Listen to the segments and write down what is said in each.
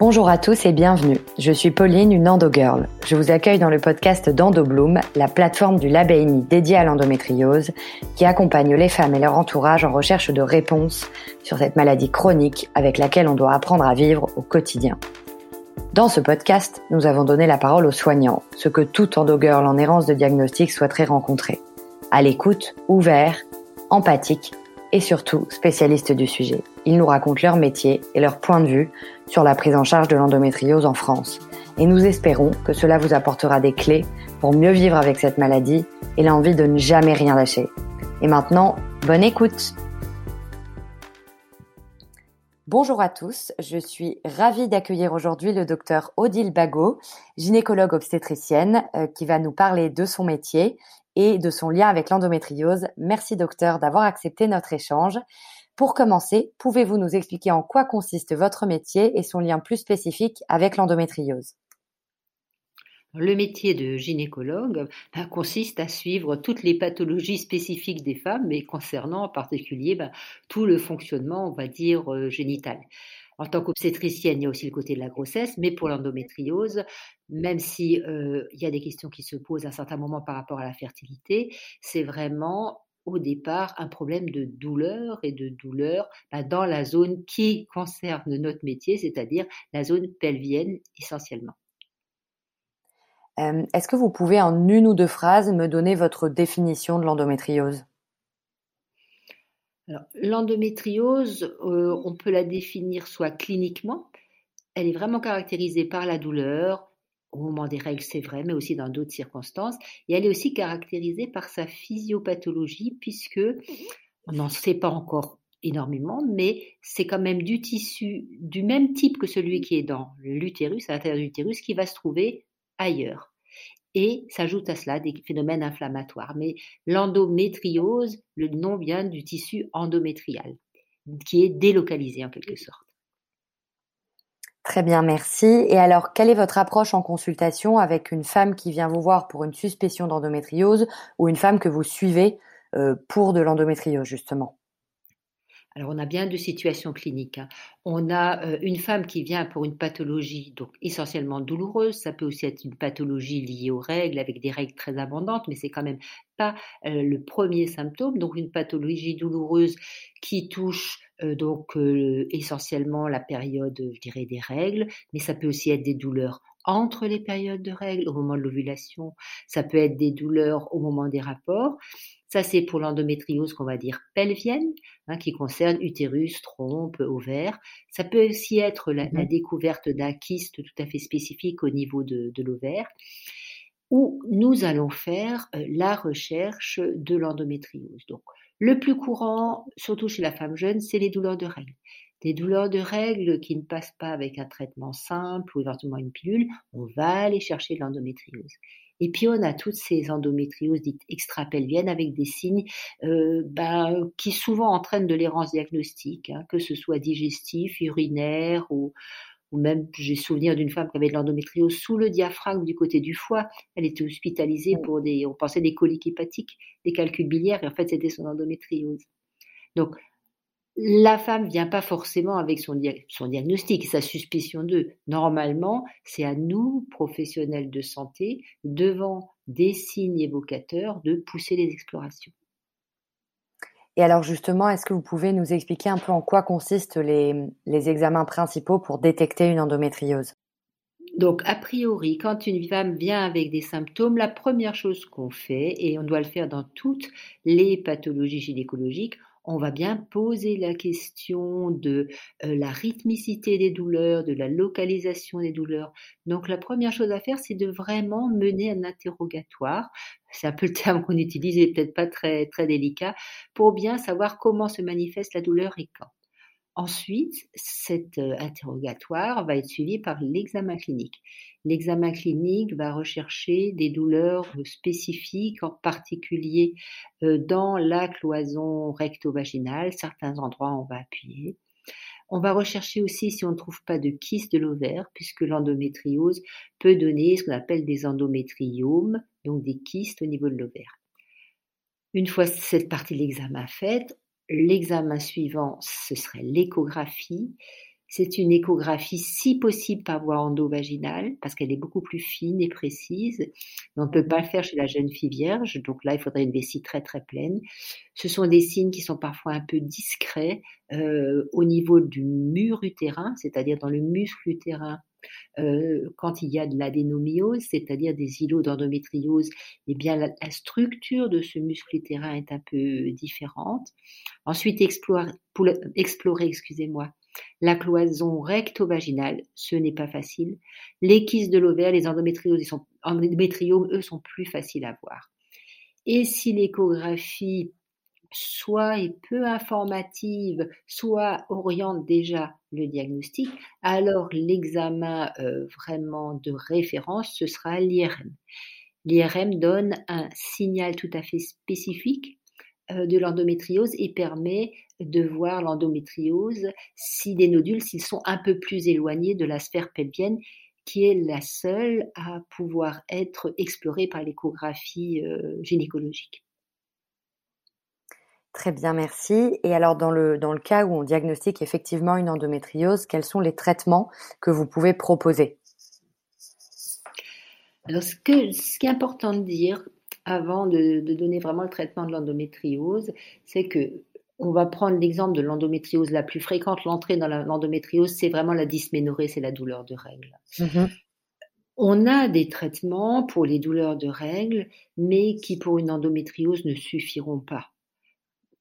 Bonjour à tous et bienvenue. Je suis Pauline, une endogirl. Je vous accueille dans le podcast d'EndoBloom, la plateforme du LabENI dédiée à l'endométriose, qui accompagne les femmes et leur entourage en recherche de réponses sur cette maladie chronique avec laquelle on doit apprendre à vivre au quotidien. Dans ce podcast, nous avons donné la parole aux soignants, ce que tout endogirl en errance de diagnostic souhaiterait rencontrer. À l'écoute, ouvert, empathique et surtout spécialistes du sujet. Ils nous racontent leur métier et leur point de vue sur la prise en charge de l'endométriose en France. Et nous espérons que cela vous apportera des clés pour mieux vivre avec cette maladie et l'envie de ne jamais rien lâcher. Et maintenant, bonne écoute Bonjour à tous, je suis ravie d'accueillir aujourd'hui le docteur Odile Bagot, gynécologue obstétricienne, euh, qui va nous parler de son métier et de son lien avec l'endométriose. Merci docteur d'avoir accepté notre échange. Pour commencer, pouvez-vous nous expliquer en quoi consiste votre métier et son lien plus spécifique avec l'endométriose? Le métier de gynécologue ben, consiste à suivre toutes les pathologies spécifiques des femmes, mais concernant en particulier ben, tout le fonctionnement, on va dire, euh, génital. En tant qu'obstétricienne, il y a aussi le côté de la grossesse, mais pour l'endométriose, même si euh, il y a des questions qui se posent à un certain moment par rapport à la fertilité, c'est vraiment au départ un problème de douleur et de douleur bah, dans la zone qui concerne notre métier, c'est-à-dire la zone pelvienne essentiellement. Euh, est-ce que vous pouvez en une ou deux phrases me donner votre définition de l'endométriose? L'endométriose, euh, on peut la définir soit cliniquement, elle est vraiment caractérisée par la douleur, au moment des règles, c'est vrai, mais aussi dans d'autres circonstances. Et elle est aussi caractérisée par sa physiopathologie, puisque on n'en sait pas encore énormément, mais c'est quand même du tissu du même type que celui qui est dans l'utérus, à l'intérieur de l'utérus, qui va se trouver ailleurs. Et s'ajoute à cela des phénomènes inflammatoires. Mais l'endométriose, le nom vient du tissu endométrial, qui est délocalisé en quelque sorte. Très bien, merci. Et alors, quelle est votre approche en consultation avec une femme qui vient vous voir pour une suspicion d'endométriose ou une femme que vous suivez euh, pour de l'endométriose, justement? Alors, on a bien deux situations cliniques. Hein. On a euh, une femme qui vient pour une pathologie donc essentiellement douloureuse. Ça peut aussi être une pathologie liée aux règles, avec des règles très abondantes, mais c'est quand même pas euh, le premier symptôme. Donc, une pathologie douloureuse qui touche euh, donc essentiellement la période, je dirais, des règles, mais ça peut aussi être des douleurs entre les périodes de règles, au moment de l'ovulation. Ça peut être des douleurs au moment des rapports. Ça, c'est pour l'endométriose qu'on va dire pelvienne, hein, qui concerne utérus, trompe, ovaire. Ça peut aussi être la, mmh découverte d'un kyste tout à fait spécifique au niveau de, l'ovaire, où nous allons faire euh, la recherche de l'endométriose. Donc, le plus courant, surtout chez la femme jeune, c'est les douleurs de règles. Des douleurs de règles qui ne passent pas avec un traitement simple ou éventuellement une pilule, on va aller chercher de l'endométriose. Et puis on a toutes ces endométrioses dites extrapelviennes avec des signes euh, ben, qui souvent entraînent de l'errance diagnostique, hein, que ce soit digestif, urinaire ou, ou même j'ai souvenir d'une femme qui avait de l'endométriose sous le diaphragme du côté du foie. Elle était hospitalisée pour des, on pensait des coliques hépatiques, des calculs biliaires, et en fait c'était son endométriose. Donc la femme vient pas forcément avec son, diagnostic, sa suspicion d'eux. Normalement, c'est à nous, professionnels de santé, devant des signes évocateurs, de pousser les explorations. Et alors justement, est-ce que vous pouvez nous expliquer un peu en quoi consistent les, les examens principaux pour détecter une endométriose? Donc, a priori, quand une femme vient avec des symptômes, la première chose qu'on fait, et on doit le faire dans toutes les pathologies gynécologiques, on va bien poser la question de euh, la rythmicité des douleurs, de la localisation des douleurs. Donc la première chose à faire, c'est de vraiment mener un interrogatoire. C'est un peu le terme qu'on utilise, il n'est peut-être pas très, très délicat, pour bien savoir comment se manifeste la douleur et quand. Ensuite, cet euh, interrogatoire va être suivi par l'examen clinique. L'examen clinique va rechercher des douleurs spécifiques, en particulier euh, dans la cloison recto-vaginale. Certains endroits, on va appuyer. On va rechercher aussi si on ne trouve pas de kyste de l'ovaire, puisque l'endométriose peut donner ce qu'on appelle des endométriomes, donc des kystes au niveau de l'ovaire. Une fois cette partie de l'examen faite, L'examen suivant, ce serait l'échographie. C'est une échographie, si possible, par voie endovaginale, parce qu'elle est beaucoup plus fine et précise. on ne peut pas le faire chez la jeune fille vierge, donc là, il faudrait une vessie très très pleine. Ce sont des signes qui sont parfois un peu discrets euh, au niveau du mur utérin, c'est-à-dire dans le muscle utérin euh, quand il y a de l'adénomyose, c'est-à-dire des îlots d'endométriose, eh bien la, structure de ce muscle utérin est un peu différente. Ensuite, explorer, excusez-moi, la cloison recto-vaginale, ce n'est pas facile. Les kystes de l'ovaire, les endométrioses, endométriomes, eux, sont plus faciles à voir. Et si l'échographie soit est peu informative, soit oriente déjà le diagnostic, alors l'examen euh, vraiment de référence, ce sera l'IRM. L'IRM donne un signal tout à fait spécifique de l'endométriose et permet de voir l'endométriose si des nodules, s'ils sont un peu plus éloignés de la sphère pelvienne, qui est la seule à pouvoir être explorée par l'échographie euh, gynécologique. Très bien, merci. Et alors, dans le, dans le cas où on diagnostique effectivement une endométriose, quels sont les traitements que vous pouvez proposer? Alors, ce, que, ce qui est important de dire avant de, donner vraiment le traitement de l'endométriose, c'est que on va prendre l'exemple de l'endométriose la plus fréquente. L'entrée dans l'endométriose, c'est vraiment la dysménorrhée, c'est la douleur de règles. Mm-hmm. On a des traitements pour les douleurs de règles, mais qui pour une endométriose ne suffiront pas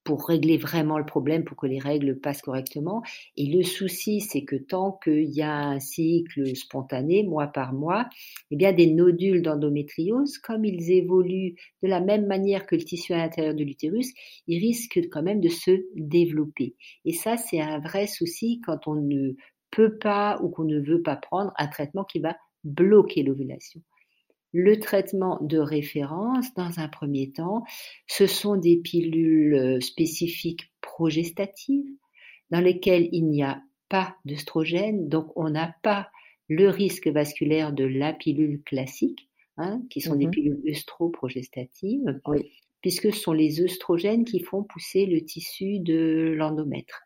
pour régler vraiment le problème, pour que les règles passent correctement. Et le souci, c'est que tant qu'il y a un cycle spontané, mois par mois, eh bien, des nodules d'endométriose, comme ils évoluent de la même manière que le tissu à l'intérieur de l'utérus, ils risquent quand même de se développer. Et ça, c'est un vrai souci quand on ne peut pas ou qu'on ne veut pas prendre un traitement qui va bloquer l'ovulation. Le traitement de référence, dans un premier temps, ce sont des pilules euh, spécifiques progestatives dans lesquelles il n'y a pas d'œstrogène, donc on n'a pas le risque vasculaire de la pilule classique, hein, qui sont des mmh pilules œstroprogestatives, puisque ce sont les œstrogènes qui font pousser le tissu de l'endomètre.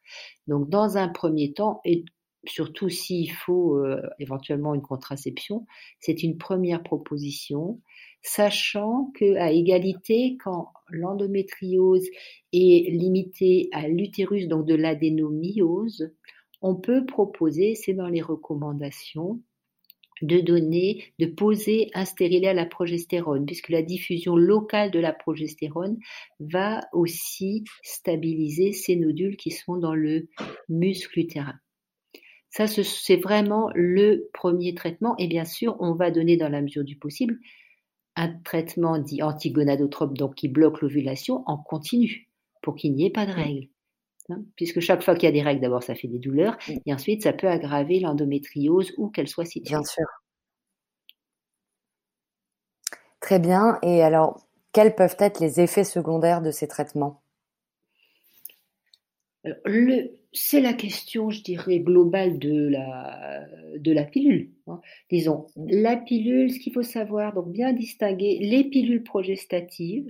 Donc dans un premier temps, et surtout s'il faut euh, éventuellement une contraception, c'est une première proposition, sachant qu'à égalité, quand l'endométriose est limitée à l'utérus, donc de l'adénomyose, on peut proposer, c'est dans les recommandations, de donner, de poser un stérilet à la progestérone, puisque la diffusion locale de la progestérone va aussi stabiliser ces nodules qui sont dans le muscle utérin. Ça, c'est vraiment le premier traitement. Et bien sûr, on va donner dans la mesure du possible un traitement dit antigonadotrope, donc qui bloque l'ovulation en continu, pour qu'il n'y ait pas de règles. Hein. puisque chaque fois qu'il y a des règles, d'abord, ça fait des douleurs, et ensuite, ça peut aggraver l'endométriose où qu'elle soit située. Bien sûr. Très bien. Et alors, quels peuvent être les effets secondaires de ces traitements? C'est la question, je dirais, globale de la, pilule. Hein. Disons, la pilule, ce qu'il faut savoir, donc bien distinguer les pilules progestatives,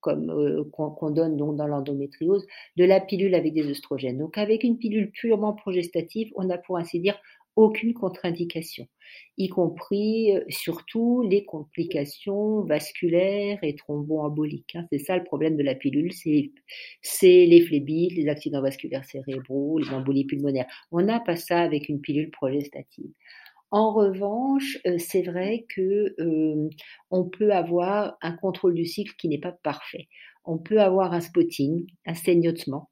comme euh, qu'on donne donc dans l'endométriose, de la pilule avec des œstrogènes. Donc avec une pilule purement progestative, on a pour ainsi dire aucune contre-indication, y compris euh, surtout les complications vasculaires et thromboemboliques. Hein. C'est ça le problème de la pilule, c'est les phlébites, les accidents vasculaires cérébraux, les embolies pulmonaires. On n'a pas ça avec une pilule progestative. En revanche, euh, c'est vrai que euh, on peut avoir un contrôle du cycle qui n'est pas parfait. On peut avoir un spotting, un saignotement,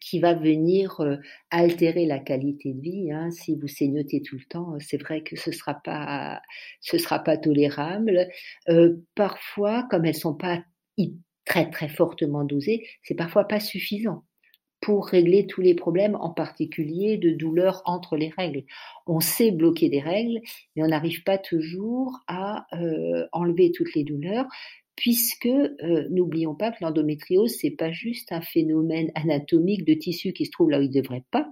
qui va venir euh, altérer la qualité de vie. Hein. Si vous saignotez tout le temps, c'est vrai que ce sera pas, ce sera pas tolérable. Euh, parfois, comme elles sont pas très très fortement dosées, c'est parfois pas suffisant pour régler tous les problèmes, en particulier de douleur entre les règles. On sait bloquer des règles, mais on n'arrive pas toujours à euh, enlever toutes les douleurs puisque euh, n'oublions pas que l'endométriose c'est pas juste un phénomène anatomique de tissu qui se trouve là où il ne devrait pas,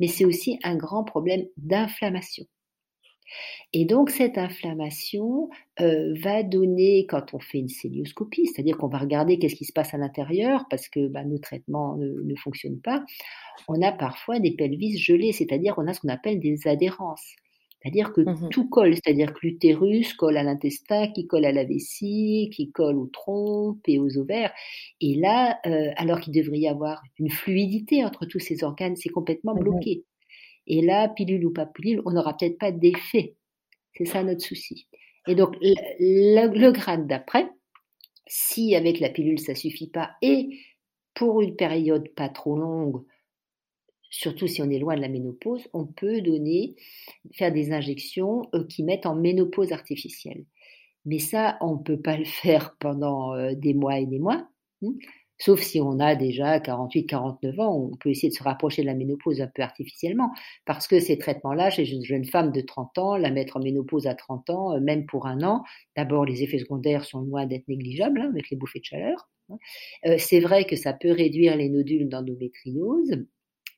mais c'est aussi un grand problème d'inflammation. Et donc cette inflammation euh, va donner, quand on fait une célioscopie, c'est-à-dire qu'on va regarder qu'est-ce qui se passe à l'intérieur parce que bah, nos traitements ne, fonctionnent pas, on a parfois des pelvis gelés, c'est-à-dire on a ce qu'on appelle des adhérences. C'est-à-dire que mmh tout colle, c'est-à-dire que l'utérus colle à l'intestin, qui colle à la vessie, qui colle aux trompes et aux ovaires. Et là, euh, alors qu'il devrait y avoir une fluidité entre tous ces organes, c'est complètement mmh bloqué. Et là, pilule ou pas pilule, on n'aura peut-être pas d'effet. C'est ça notre souci. Et donc, le, grade d'après, si avec la pilule ça suffit pas, et pour une période pas trop longue, surtout si on est loin de la ménopause, on peut donner, faire des injections euh, qui mettent en ménopause artificielle. Mais ça, on ne peut pas le faire pendant euh, des mois et des mois. Hein. Sauf si on a déjà 48, 49 ans, on peut essayer de se rapprocher de la ménopause un peu artificiellement. Parce que ces traitements-là, chez une jeune femme de 30 ans, la mettre en ménopause à 30 ans, euh, même pour un an, d'abord, les effets secondaires sont loin d'être négligeables hein, avec les bouffées de chaleur. Hein. C'est vrai que ça peut réduire les nodules d'endométriose,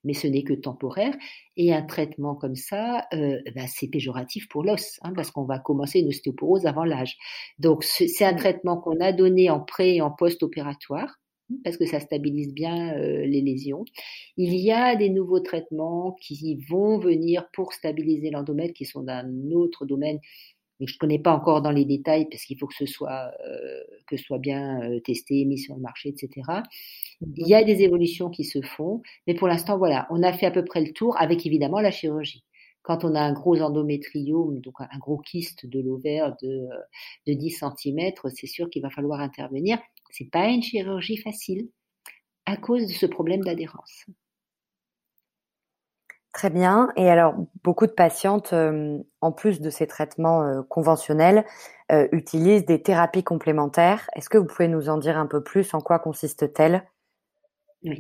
mais ce n'est que temporaire. Et un traitement comme ça, euh, ben, c'est péjoratif pour l'os, hein, parce qu'on va commencer une ostéoporose avant l'âge. Donc c'est un traitement qu'on a donné en pré et en post-opératoire parce que ça stabilise bien euh, les lésions. Il y a des nouveaux traitements qui vont venir pour stabiliser l'endomètre, qui sont d'un autre domaine, mais je ne connais pas encore dans les détails parce qu'il faut que ce soit, euh, que ce soit bien euh, testé, mis sur le marché, etc. Il y a des évolutions qui se font, mais pour l'instant, voilà, on a fait à peu près le tour avec évidemment la chirurgie. Quand on a un gros endométriome, donc un gros kyste de l'ovaire de, de 10 cm, c'est sûr qu'il va falloir intervenir. C'est pas une chirurgie facile à cause de ce problème d'adhérence. Très bien. Et alors, beaucoup de patientes, euh, en plus de ces traitements euh, conventionnels, euh, utilisent des thérapies complémentaires. Est-ce que vous pouvez nous en dire un peu plus En quoi consiste-t-elle? Oui,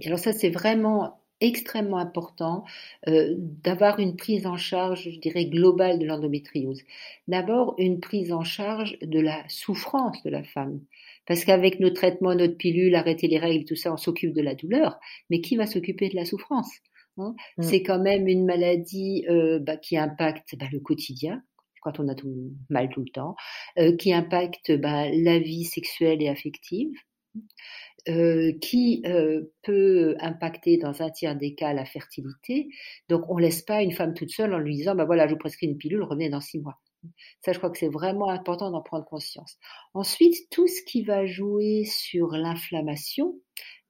alors ça, c'est vraiment extrêmement important d'avoir une prise en charge, je dirais, globale de l'endométriose. D'abord, une prise en charge de la souffrance de la femme. Parce qu'avec nos traitements, notre pilule, arrêter les règles, tout ça, on s'occupe de la douleur. Mais qui va s'occuper de la souffrance hein? Mm. C'est quand même une maladie euh, bah, qui impacte bah, le quotidien, quand on a tout mal tout le temps, euh, qui impacte bah, la vie sexuelle et affective. Euh, qui peut impacter dans un tiers des cas la fertilité. Donc on laisse pas une femme toute seule en lui disant bah voilà je vous prescris une pilule revenez dans six mois. Ça, je crois que c'est vraiment important d'en prendre conscience. Ensuite, tout ce qui va jouer sur l'inflammation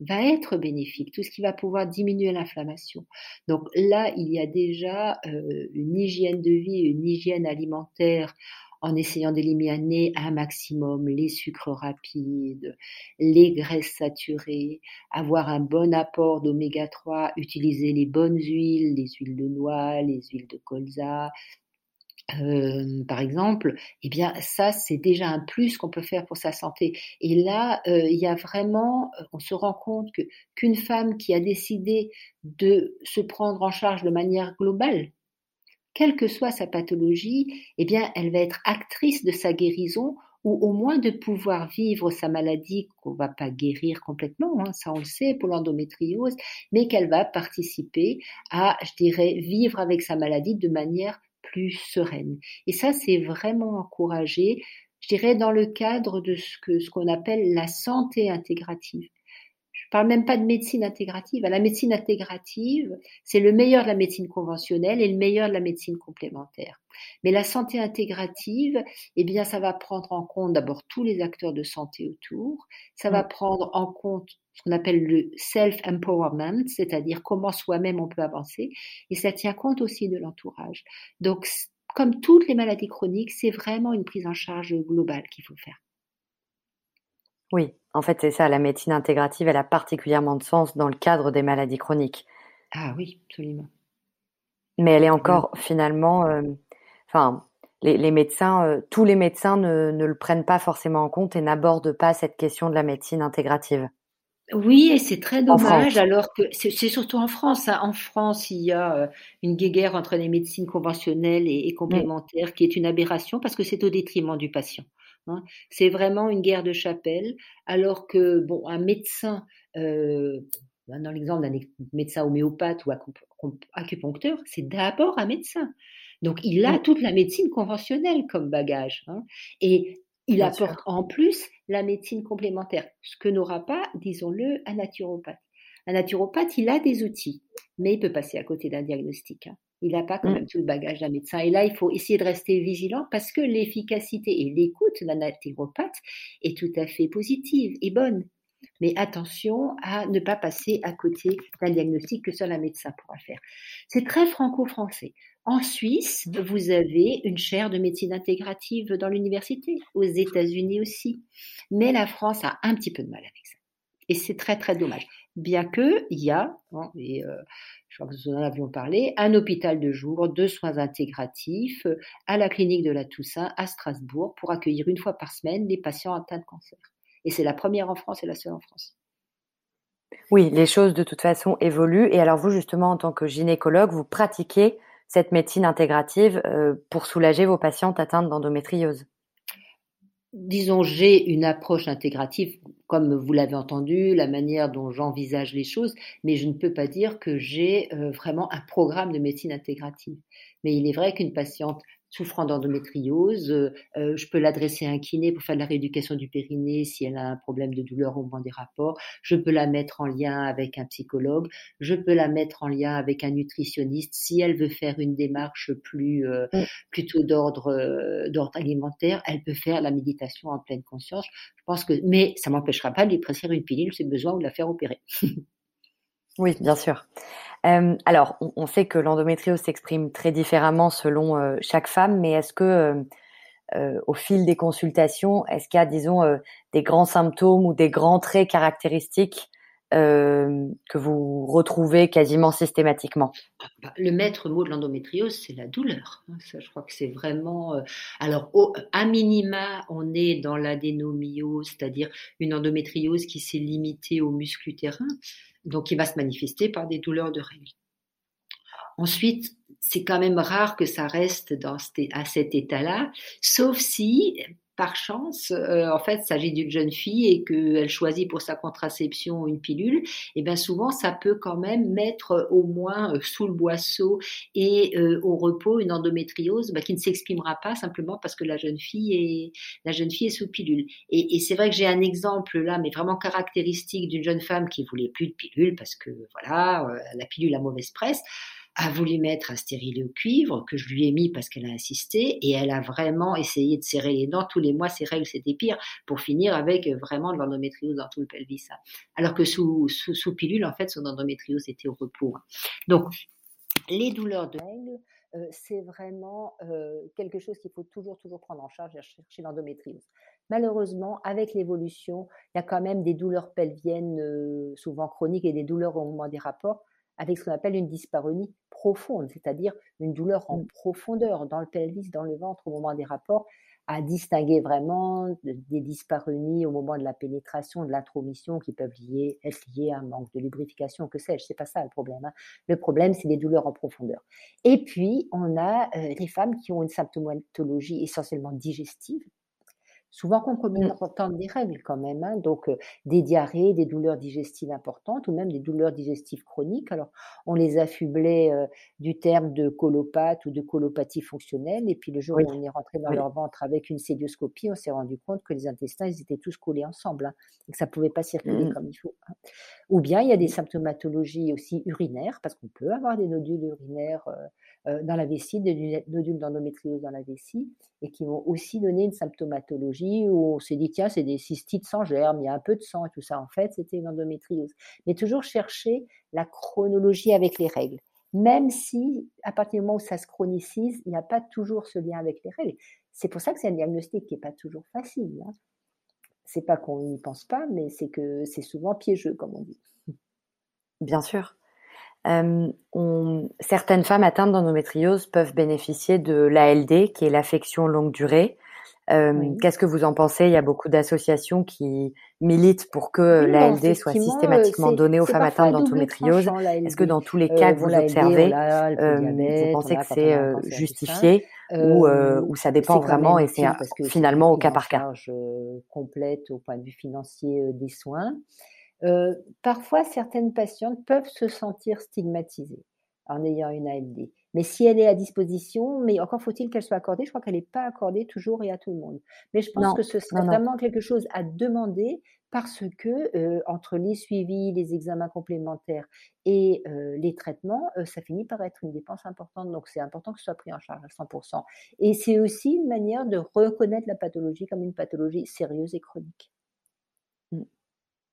va être bénéfique, tout ce qui va pouvoir diminuer l'inflammation. Donc là, il y a déjà euh, une hygiène de vie, une hygiène alimentaire en essayant d'éliminer un maximum les sucres rapides, les graisses saturées, avoir un bon apport d'oméga 3, utiliser les bonnes huiles, les huiles de noix, les huiles de colza, euh, par exemple, eh bien ça c'est déjà un plus qu'on peut faire pour sa santé. Et là, euh, il y a vraiment, euh, on se rend compte que qu'une femme qui a décidé de se prendre en charge de manière globale, quelle que soit sa pathologie, eh bien elle va être actrice de sa guérison ou au moins de pouvoir vivre sa maladie qu'on va pas guérir complètement, hein, ça on le sait pour l'endométriose, mais qu'elle va participer à, je dirais, vivre avec sa maladie de manière plus sereine. Et ça, c'est vraiment encouragé, je dirais, dans le cadre de ce qu'on appelle la santé intégrative. Je parle même pas de médecine intégrative. La médecine intégrative, c'est le meilleur de la médecine conventionnelle et le meilleur de la médecine complémentaire. Mais la santé intégrative, eh bien, ça va prendre en compte d'abord tous les acteurs de santé autour. Ça va mm. prendre en compte ce qu'on appelle le self-empowerment, c'est-à-dire comment soi-même on peut avancer. Et ça tient compte aussi de l'entourage. Donc, comme toutes les maladies chroniques, c'est vraiment une prise en charge globale qu'il faut faire. Oui, en fait, c'est ça. La médecine intégrative, elle a particulièrement de sens dans le cadre des maladies chroniques. Ah oui, absolument. Mais elle est encore finalement, euh, enfin, les, médecins, euh, tous les médecins ne, le prennent pas forcément en compte et n'abordent pas cette question de la médecine intégrative. Oui, et c'est très dommage, alors que c'est surtout en France. Hein. En France, il y a euh, une guéguerre entre les médecines conventionnelles et, complémentaires qui est une aberration parce que c'est au détriment du patient. Hein. C'est vraiment une guerre de chapelle, alors que bon, un médecin, euh, dans l'exemple d'un médecin homéopathe ou acupuncteur, c'est d'abord un médecin. Donc, il a toute la médecine conventionnelle comme bagage. Hein. et il apporte en plus la médecine complémentaire, ce que n'aura pas, disons-le, un naturopathe. Un naturopathe, il a des outils, mais il peut passer à côté d'un diagnostic. Hein. Il n'a pas quand mmh. même tout le bagage d'un médecin. Et là, il faut essayer de rester vigilant parce que l'efficacité et l'écoute d'un naturopathe est tout à fait positive et bonne. Mais attention à ne pas passer à côté d'un diagnostic que seul un médecin pourra faire. C'est très franco-français. En Suisse, vous avez une chaire de médecine intégrative dans l'université, aux États-Unis aussi. Mais la France a un petit peu de mal avec ça. Et c'est très très dommage. Bien que il y a, hein, et euh, je crois que nous en avions parlé, un hôpital de jour de soins intégratifs à la clinique de la Toussaint à Strasbourg pour accueillir une fois par semaine les patients atteints de cancer. Et c'est la première en France et la seule en France. Oui, les choses de toute façon évoluent. Et alors vous, justement, en tant que gynécologue, vous pratiquez cette médecine intégrative euh, pour soulager vos patientes atteintes d'endométriose Disons, j'ai une approche intégrative, comme vous l'avez entendu, la manière dont j'envisage les choses, mais je ne peux pas dire que j'ai euh, vraiment un programme de médecine intégrative. Mais il est vrai qu'une patiente souffrant d'endométriose, euh, euh, je peux l'adresser à un kiné pour faire de la rééducation du périnée si elle a un problème de douleur au moment des rapports. Je peux la mettre en lien avec un psychologue. Je peux la mettre en lien avec un nutritionniste si elle veut faire une démarche plus euh, mm. plutôt d'ordre d'ordre alimentaire. Elle peut faire la méditation en pleine conscience. Je pense que, mais ça m'empêchera pas de lui prescrire une pilule, c'est besoin ou de la faire opérer. oui, bien sûr. Euh, alors, on, sait que l'endométriose s'exprime très différemment selon euh, chaque femme, mais est-ce que euh, au fil des consultations, est-ce qu'il y a, disons, des grands symptômes ou des grands traits caractéristiques que vous retrouvez quasiment systématiquement bah, Le maître mot de l'endométriose, c'est la douleur. Hein. Je crois que c'est vraiment. alors, à minima, on est dans l'adénomyose, c'est-à-dire une endométriose qui s'est limitée au muscle utérin donc il va se manifester par des douleurs de règles. Ensuite, c'est quand même rare que ça reste à cet état-là, sauf si par chance, euh, en fait, s'agit d'une jeune fille et qu'elle choisit pour sa contraception une pilule, et eh bien souvent, ça peut quand même mettre au moins euh, sous le boisseau et euh, au repos une endométriose bah, qui ne s'exprimera pas simplement parce que la jeune fille est, la jeune fille est sous pilule. Et, et c'est vrai que j'ai un exemple là, mais vraiment caractéristique d'une jeune femme qui voulait plus de pilule parce que voilà, la pilule a mauvaise presse a voulu mettre un stérilet au cuivre que je lui ai mis parce qu'elle a insisté et elle a vraiment essayé de serrer les dents. Tous les mois, ses règles, c'était pire pour finir avec vraiment de l'endométriose dans tout le pelvis. Alors que sous, pilule, en fait, son endométriose était au repos. Hein. Donc, les douleurs de règles, euh, c'est vraiment euh, quelque chose qu'il faut toujours, toujours prendre en charge chez l'endométriose. Malheureusement, avec l'évolution, il y a quand même des douleurs pelviennes, euh, souvent chroniques, et des douleurs au moment des rapports avec ce qu'on appelle une dyspareunie profonde, c'est-à-dire une douleur en mmh. profondeur dans le pelvis, dans le ventre au moment des rapports, à distinguer vraiment des dyspareunies au moment de la pénétration, de l'intromission qui peuvent lier, être liées à un manque de lubrification, que sais-je, c'est pas ça le problème. Hein. Le problème, c'est les douleurs en profondeur. Et puis, on a euh, les femmes qui ont une symptomatologie essentiellement digestive, souvent concomitantes mmh. des règles quand même, hein, donc des diarrhées, des douleurs digestives importantes ou même des douleurs digestives chroniques. Alors, on les affublait du terme de colopathe ou de colopathie fonctionnelle, et puis le jour où on est rentré dans leur ventre avec une célioscopie, on s'est rendu compte que les intestins, ils étaient tous collés ensemble, hein, et que ça pouvait pas circuler mmh. comme il faut. Hein. Ou bien, il y a des mmh. symptomatologies aussi urinaires, parce qu'on peut avoir des nodules urinaires dans la vessie, des nodules d'endométriose dans la vessie, et qui vont aussi donner une symptomatologie où on s'est dit, tiens, c'est des cystites sans germe, il y a un peu de sang et tout ça. En fait, c'était une endométriose. Mais toujours chercher la chronologie avec les règles. Même si, à partir du moment où ça se chronicise, il n'y a pas toujours ce lien avec les règles. C'est pour ça que c'est un diagnostic qui n'est pas toujours facile. Hein. C'est pas qu'on n'y pense pas, mais c'est que c'est souvent piégeux, comme on dit. Bien sûr. Certaines femmes atteintes d'endométriose peuvent bénéficier de l'ALD, qui est l'affection longue durée. Euh, Qu'est-ce que vous en pensez? Il y a beaucoup d'associations qui militent pour que l'ALD soit systématiquement donnée aux femmes atteintes d'endométriose. Est-ce que dans tous les cas que vous observez, vous pensez que c'est justifié ou, ou ça dépend vraiment et c'est finalement au cas par cas? complète au point de vue financier des soins. Euh, parfois, certaines patientes peuvent se sentir stigmatisées. en ayant une ALD. Mais si elle est à disposition, mais encore faut-il qu'elle soit accordée, je crois qu'elle n'est pas accordée toujours et à tout le monde. Mais je pense que ce serait vraiment quelque chose à demander parce que euh, entre les suivis, les examens complémentaires et euh, les traitements, euh, ça finit par être une dépense importante. Donc c'est important que ce soit pris en charge à 100%. Et c'est aussi une manière de reconnaître la pathologie comme une pathologie sérieuse et chronique. Mmh.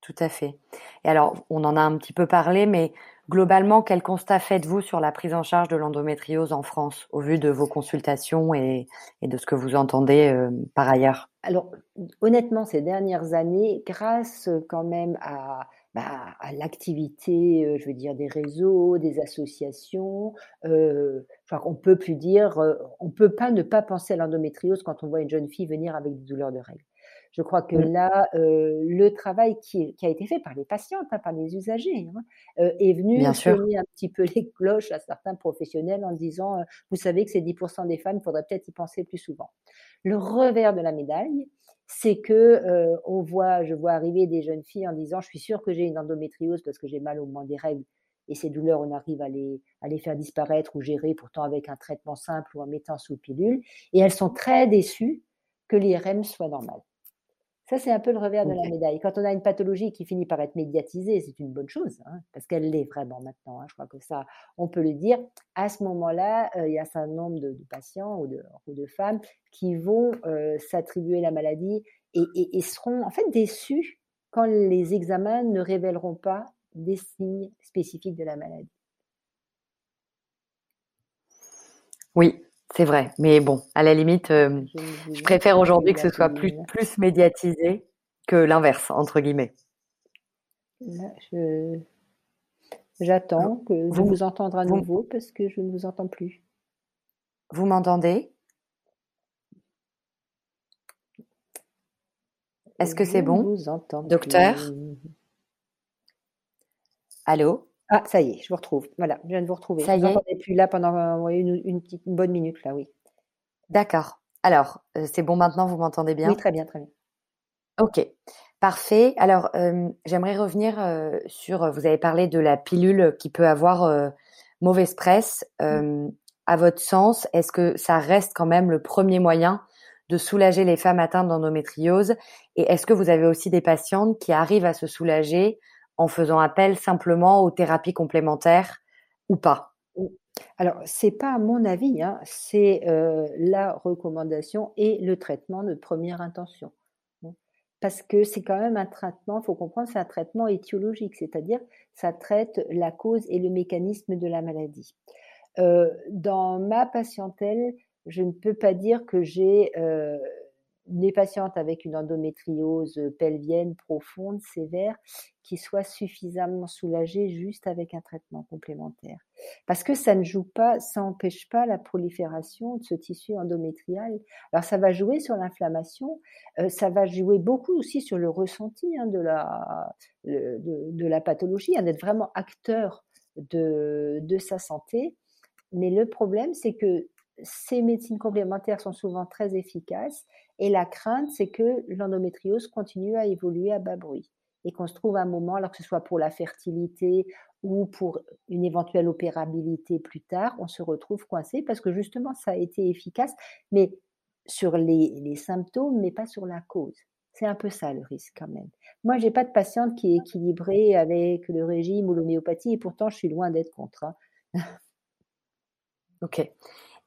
Tout à fait. Et alors, on en a un petit peu parlé, mais globalement, quel constat faites-vous sur la prise en charge de l'endométriose en France, au vu de vos consultations et, de ce que vous entendez euh, par ailleurs? Alors, honnêtement, ces dernières années, grâce quand même à, bah, l'activité, euh, je veux dire, des réseaux, des associations, euh, on peut plus dire, euh, on peut pas ne pas penser à l'endométriose quand on voit une jeune fille venir avec des douleurs de règles. Je crois que mmh. là, euh, le travail qui, a été fait par les patientes, hein, par les usagers, hein, euh, est venu sonner un petit peu les cloches à certains professionnels en disant, euh, vous savez que c'est 10% des femmes, il faudrait peut-être y penser plus souvent. Le revers de la médaille, c'est que on voit, je vois arriver des jeunes filles en disant, je suis sûre que j'ai une endométriose parce que j'ai mal au moment des règles. Et ces douleurs, on arrive à les, à les faire disparaître ou gérer, pourtant avec un traitement simple ou en mettant sous pilule. Et elles sont très déçues que l'IRM soit normal. Ça, c'est un peu le revers de la médaille. Quand on a une pathologie qui finit par être médiatisée, c'est une bonne chose, hein, parce qu'elle l'est vraiment maintenant. Hein, je crois que ça, on peut le dire. À ce moment-là, euh, il y a un certain nombre de, patients ou de, de, femmes qui vont euh, s'attribuer la maladie et, seront en fait déçus quand les examens ne révéleront pas des signes spécifiques de la maladie. Oui, c'est vrai, mais bon, à la limite, euh, je, préfère aujourd'hui que ce soit plus, plus médiatisé que l'inverse, entre guillemets. J'attends que vous, vous entendre à nouveau parce que je ne vous entends plus. Vous m'entendez? Est-ce que c'est bon? Docteur? Allô? Ah, ça y est, je vous retrouve. Voilà, je viens de vous retrouver. Ça y est. plus là pendant euh, une, une, petite, bonne minute, là, oui. D'accord. Alors, euh, c'est bon maintenant, vous m'entendez bien? Oui, très bien, très bien. Ok, parfait. Alors, euh, j'aimerais revenir sur, vous avez parlé de la pilule qui peut avoir mauvaise presse. À votre sens, est-ce que ça reste quand même le premier moyen de soulager les femmes atteintes d'endométriose? Et est-ce que vous avez aussi des patientes qui arrivent à se soulager en faisant appel simplement aux thérapies complémentaires ou pas alors, c'est pas mon avis, hein, c'est euh, la recommandation et le traitement de première intention. Parce que c'est quand même un traitement, il faut comprendre, c'est un traitement étiologique, c'est-à-dire ça traite la cause et le mécanisme de la maladie. Euh, dans ma patientèle, je ne peux pas dire que j'ai euh, des patientes avec une endométriose pelvienne profonde, sévère, qui soient suffisamment soulagées juste avec un traitement complémentaire. Parce que ça ne joue pas, ça n'empêche pas la prolifération de ce tissu endométrial. Alors ça va jouer sur l'inflammation, euh, ça va jouer beaucoup aussi sur le ressenti hein, de, la, de, la pathologie, hein, d'être vraiment acteur de, de sa santé. Mais le problème, c'est que ces médecines complémentaires sont souvent très efficaces et la crainte, c'est que l'endométriose continue à évoluer à bas bruit et qu'on se trouve à un moment, alors que ce soit pour la fertilité ou pour une éventuelle opérabilité plus tard, on se retrouve coincé parce que justement, ça a été efficace, mais sur les, symptômes, mais pas sur la cause. C'est un peu ça le risque quand même. Moi, j'ai pas de patiente qui est équilibrée avec le régime ou l'homéopathie et pourtant, je suis loin d'être contre. Hein. ok.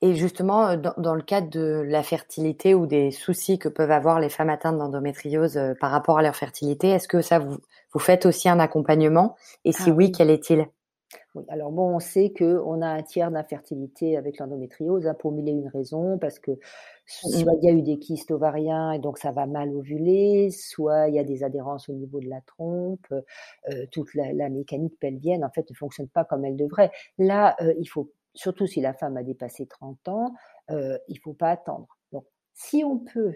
Et justement, euh, dans, le cadre de la fertilité ou des soucis que peuvent avoir les femmes atteintes d'endométriose euh, par rapport à leur fertilité, est-ce que ça vous, vous faites aussi un accompagnement? Et si ah oui, quel est-il? Oui, alors bon, on sait qu'on a un tiers d'infertilité avec l'endométriose hein, pour mille et une raisons, parce que soit il y a eu des kystes ovariens et donc ça va mal ovuler, soit il y a des adhérences au niveau de la trompe, euh, toute la, la, mécanique pelvienne en fait ne fonctionne pas comme elle devrait. Là, il faut surtout si la femme a dépassé 30 ans, euh, il ne faut pas attendre. Donc, si on peut,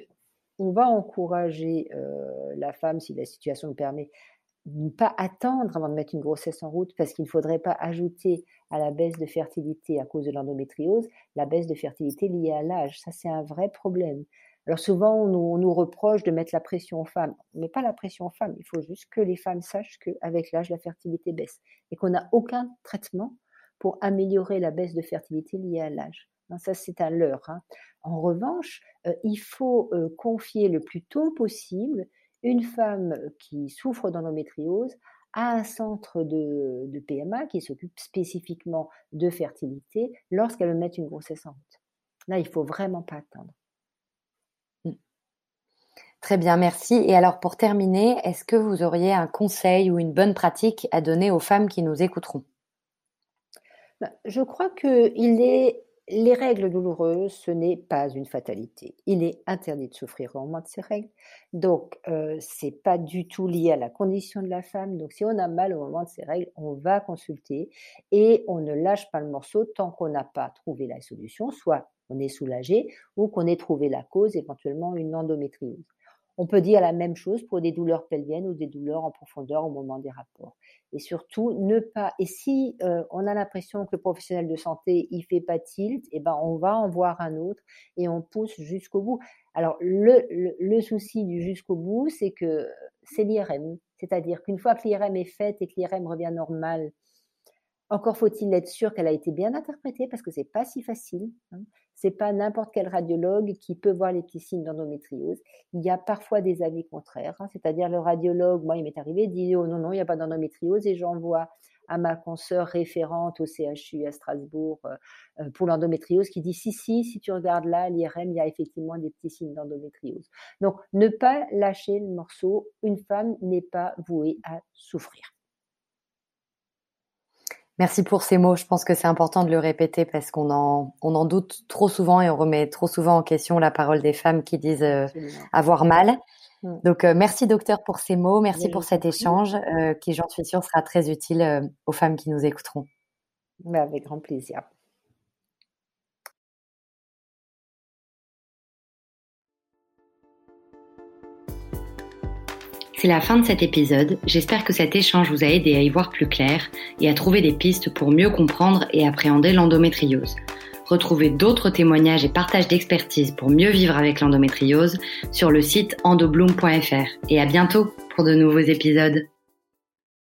on va encourager euh, la femme, si la situation le permet, ne pas attendre avant de mettre une grossesse en route, parce qu'il ne faudrait pas ajouter à la baisse de fertilité à cause de l'endométriose la baisse de fertilité liée à l'âge. Ça, c'est un vrai problème. Alors souvent, on nous, on nous, reproche de mettre la pression aux femmes. On ne met pas la pression aux femmes. Il faut juste que les femmes sachent qu'avec l'âge, la fertilité baisse et qu'on n'a aucun traitement pour améliorer la baisse de fertilité liée à l'âge. Ça, c'est un leurre. Hein. En revanche, euh, il faut euh, confier le plus tôt possible une femme qui souffre d'endométriose à un centre de, PMA qui s'occupe spécifiquement de fertilité lorsqu'elle veut mettre une grossesse en route. Là, il faut vraiment pas attendre. Mmh. Très bien, merci. Et alors pour terminer, est-ce que vous auriez un conseil ou une bonne pratique à donner aux femmes qui nous écouteront? Je crois est les règles douloureuses, ce n'est pas une fatalité. Il est interdit de souffrir au moment de ces règles. Donc, euh, c'est pas du tout lié à la condition de la femme. Donc, si on a mal au moment de ces règles, on va consulter et on ne lâche pas le morceau tant qu'on n'a pas trouvé la solution, soit on est soulagé ou qu'on ait trouvé la cause, éventuellement une endométriose. On peut dire la même chose pour des douleurs pelviennes ou des douleurs en profondeur au moment des rapports. Et surtout, ne pas. Et si euh, on a l'impression que le professionnel de santé il fait pas tilt, eh ben on va en voir un autre et on pousse jusqu'au bout. Alors le, le, souci du jusqu'au bout, c'est que c'est l'IRM, c'est-à-dire qu'une fois que l'IRM est faite et que l'IRM revient normal, encore faut-il être sûr qu'elle a été bien interprétée parce que c'est pas si facile. Hein. C'est pas n'importe quel radiologue qui peut voir les petits signes d'endométriose. Il y a parfois des avis contraires, hein. c'est-à-dire le radiologue, moi il m'est arrivé, dit oh non non il n'y a pas d'endométriose et j'envoie à ma consoeur référente au CHU à Strasbourg euh, euh, pour l'endométriose qui dit si si si tu regardes là l'IRM il y a effectivement des petits signes d'endométriose. Donc ne pas lâcher le morceau. Une femme n'est pas vouée à souffrir. Merci pour ces mots. Je pense que c'est important de le répéter parce qu'on en, on en doute trop souvent et on remet trop souvent en question la parole des femmes qui disent euh, avoir mal. Mm. Donc, euh, merci docteur pour ces mots. Merci pour cet échange euh, qui, j'en suis sûre, sera très utile aux femmes qui nous écouteront. Bah, avec grand plaisir. C'est la fin de cet épisode. J'espère que cet échange vous a aidé à y voir plus clair et à trouver des pistes pour mieux comprendre et appréhender l'endométriose. Retrouvez d'autres témoignages et partages d'expertise pour mieux vivre avec l'endométriose sur le site endobloom.fr. Et à bientôt pour de nouveaux épisodes.